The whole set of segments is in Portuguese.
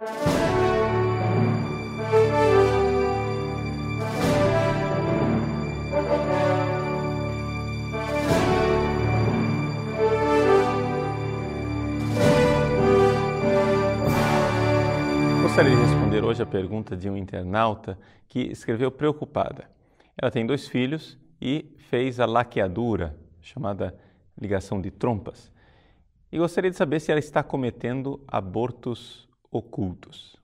Gostaria de responder hoje a pergunta de um internauta que escreveu preocupada. Ela tem dois filhos e fez a laqueadura, chamada ligação de trompas, e gostaria de saber se ela está cometendo abortos ocultos.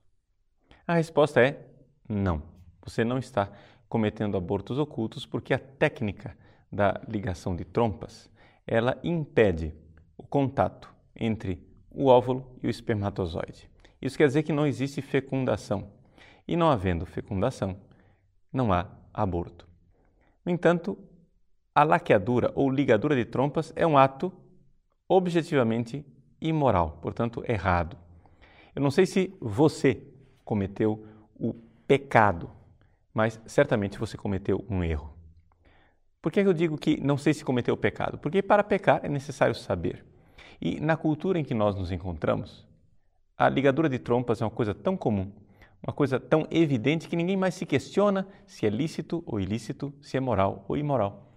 A resposta é não. Você não está cometendo abortos ocultos porque a técnica da ligação de trompas, ela impede o contato entre o óvulo e o espermatozoide. Isso quer dizer que não existe fecundação. E não havendo fecundação, não há aborto. No entanto, a laqueadura ou ligadura de trompas é um ato objetivamente imoral, portanto, errado. Eu não sei se você cometeu o pecado, mas certamente você cometeu um erro. Por que eu digo que não sei se cometeu o pecado? Porque para pecar é necessário saber. E na cultura em que nós nos encontramos, a ligadura de trompas é uma coisa tão comum, uma coisa tão evidente que ninguém mais se questiona se é lícito ou ilícito, se é moral ou imoral.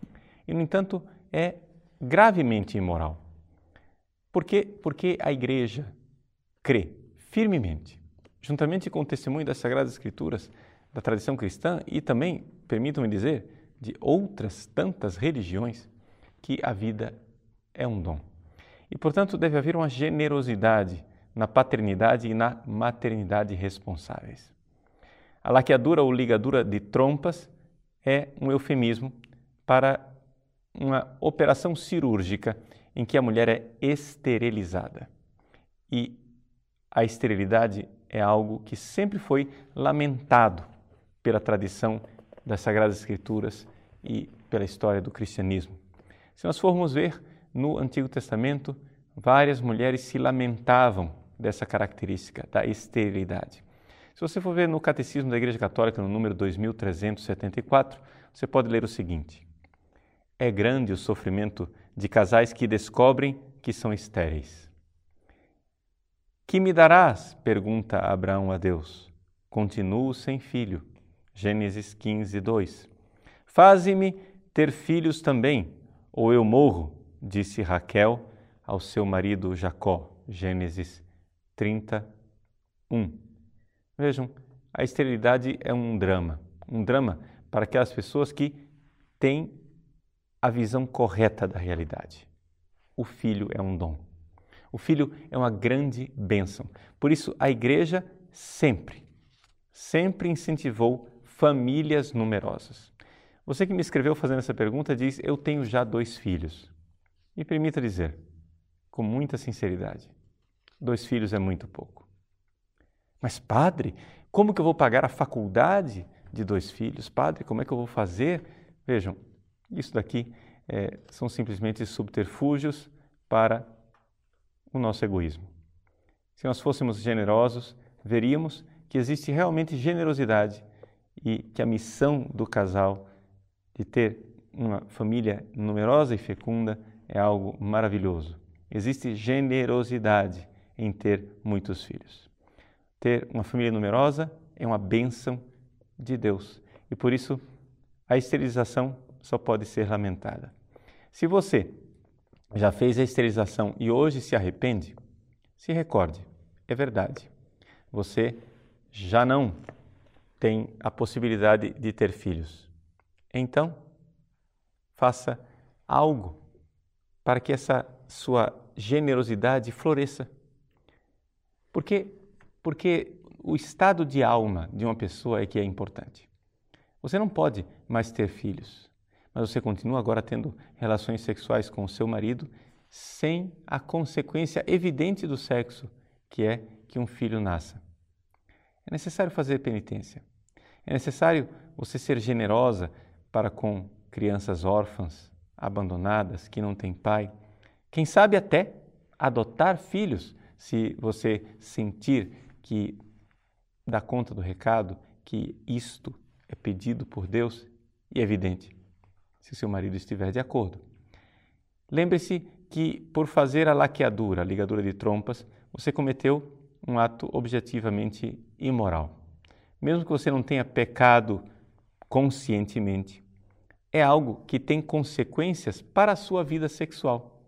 E, no entanto, é gravemente imoral. Por quê? Porque a igreja crê firmemente, juntamente com o testemunho das Sagradas Escrituras, da tradição cristã e também, permitam-me dizer, de outras tantas religiões, que a vida é um dom. E, portanto, deve haver uma generosidade na paternidade e na maternidade responsáveis. A laqueadura ou ligadura de trompas é um eufemismo para uma operação cirúrgica em que a mulher é esterilizada. E a esterilidade é algo que sempre foi lamentado pela tradição das Sagradas Escrituras e pela história do cristianismo. Se nós formos ver no Antigo Testamento, várias mulheres se lamentavam dessa característica da esterilidade. Se você for ver no Catecismo da Igreja Católica, no número 2374, você pode ler o seguinte: É grande o sofrimento de casais que descobrem que são estéreis. Que me darás? pergunta Abraão a Deus. Continuo sem filho. Gênesis 15, 2. Faze-me ter filhos também, ou eu morro, disse Raquel ao seu marido Jacó. Gênesis 31. Vejam, a esterilidade é um drama, um drama para aquelas pessoas que têm a visão correta da realidade. O filho é um dom. O filho é uma grande bênção. Por isso, a igreja sempre, sempre incentivou famílias numerosas. Você que me escreveu fazendo essa pergunta diz: Eu tenho já dois filhos. Me permita dizer, com muita sinceridade, dois filhos é muito pouco. Mas, padre, como que eu vou pagar a faculdade de dois filhos? Padre, como é que eu vou fazer? Vejam, isso daqui é, são simplesmente subterfúgios para o nosso egoísmo. Se nós fôssemos generosos, veríamos que existe realmente generosidade e que a missão do casal de ter uma família numerosa e fecunda é algo maravilhoso. Existe generosidade em ter muitos filhos. Ter uma família numerosa é uma bênção de Deus e por isso a esterilização só pode ser lamentada. Se você já fez a esterilização e hoje se arrepende, se recorde, é verdade. Você já não tem a possibilidade de ter filhos. Então, faça algo para que essa sua generosidade floresça. Por quê? Porque o estado de alma de uma pessoa é que é importante. Você não pode mais ter filhos, mas você continua agora tendo relações sexuais com o seu marido sem a consequência evidente do sexo, que é que um filho nasça. É necessário fazer penitência. É necessário você ser generosa para com crianças órfãs, abandonadas, que não têm pai. Quem sabe até adotar filhos se você sentir que dá conta do recado, que isto é pedido por Deus e é evidente, se seu marido estiver de acordo. Lembre-se que por fazer a laqueadura, a ligadura de trompas, você cometeu um ato objetivamente imoral. Mesmo que você não tenha pecado conscientemente, é algo que tem consequências para a sua vida sexual.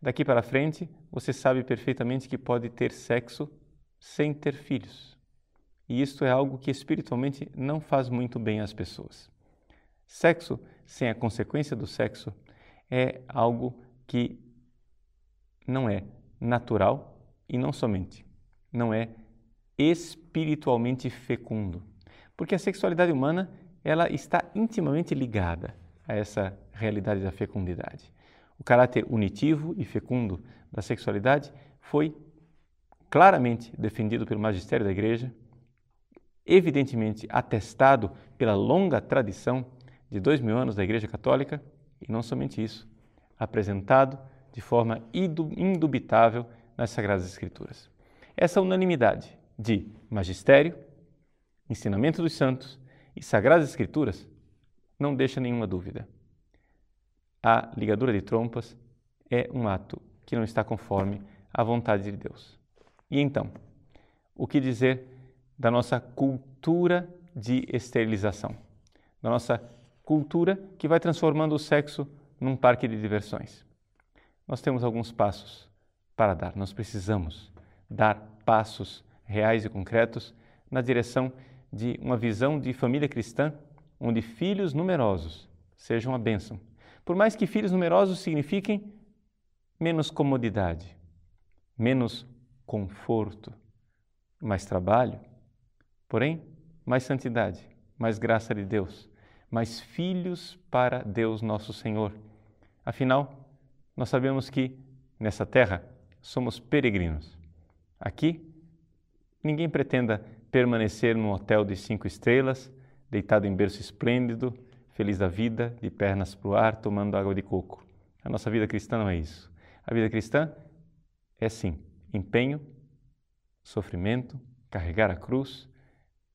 Daqui para frente, você sabe perfeitamente que pode ter sexo sem ter filhos. E isto é algo que espiritualmente não faz muito bem às pessoas. Sexo sem a consequência do sexo é algo que não é natural e não somente, não é espiritualmente fecundo. Porque a sexualidade humana, ela está intimamente ligada a essa realidade da fecundidade. O caráter unitivo e fecundo da sexualidade foi claramente defendido pelo magistério da Igreja, evidentemente atestado pela longa tradição de dois mil anos da Igreja Católica, e não somente isso, apresentado de forma indubitável nas Sagradas Escrituras. Essa unanimidade de magistério, ensinamento dos santos e Sagradas Escrituras não deixa nenhuma dúvida. A ligadura de trompas é um ato que não está conforme à vontade de Deus. E então, o que dizer da nossa cultura de esterilização, da nossa cultura que vai transformando o sexo num parque de diversões? Nós temos alguns passos para dar, nós precisamos dar passos reais e concretos na direção de uma visão de família cristã onde filhos numerosos sejam a bênção. Por mais que filhos numerosos signifiquem menos comodidade, menos conforto, mais trabalho, porém, mais santidade, mais graça de Deus, mais filhos para Deus nosso Senhor. Afinal, nós sabemos que nessa terra somos peregrinos. Aqui, ninguém pretenda permanecer num hotel de cinco estrelas, deitado em berço esplêndido, feliz da vida, de pernas para o ar, tomando água de coco. A nossa vida cristã não é isso. A vida cristã é sim empenho, sofrimento, carregar a cruz,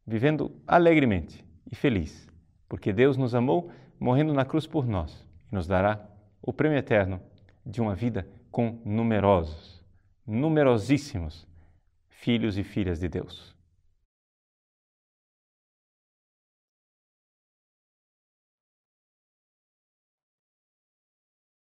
vivendo alegremente e feliz, porque Deus nos amou morrendo na cruz por nós e nos dará o prêmio eterno de uma vida com numerosos, numerosíssimos filhos e filhas de Deus.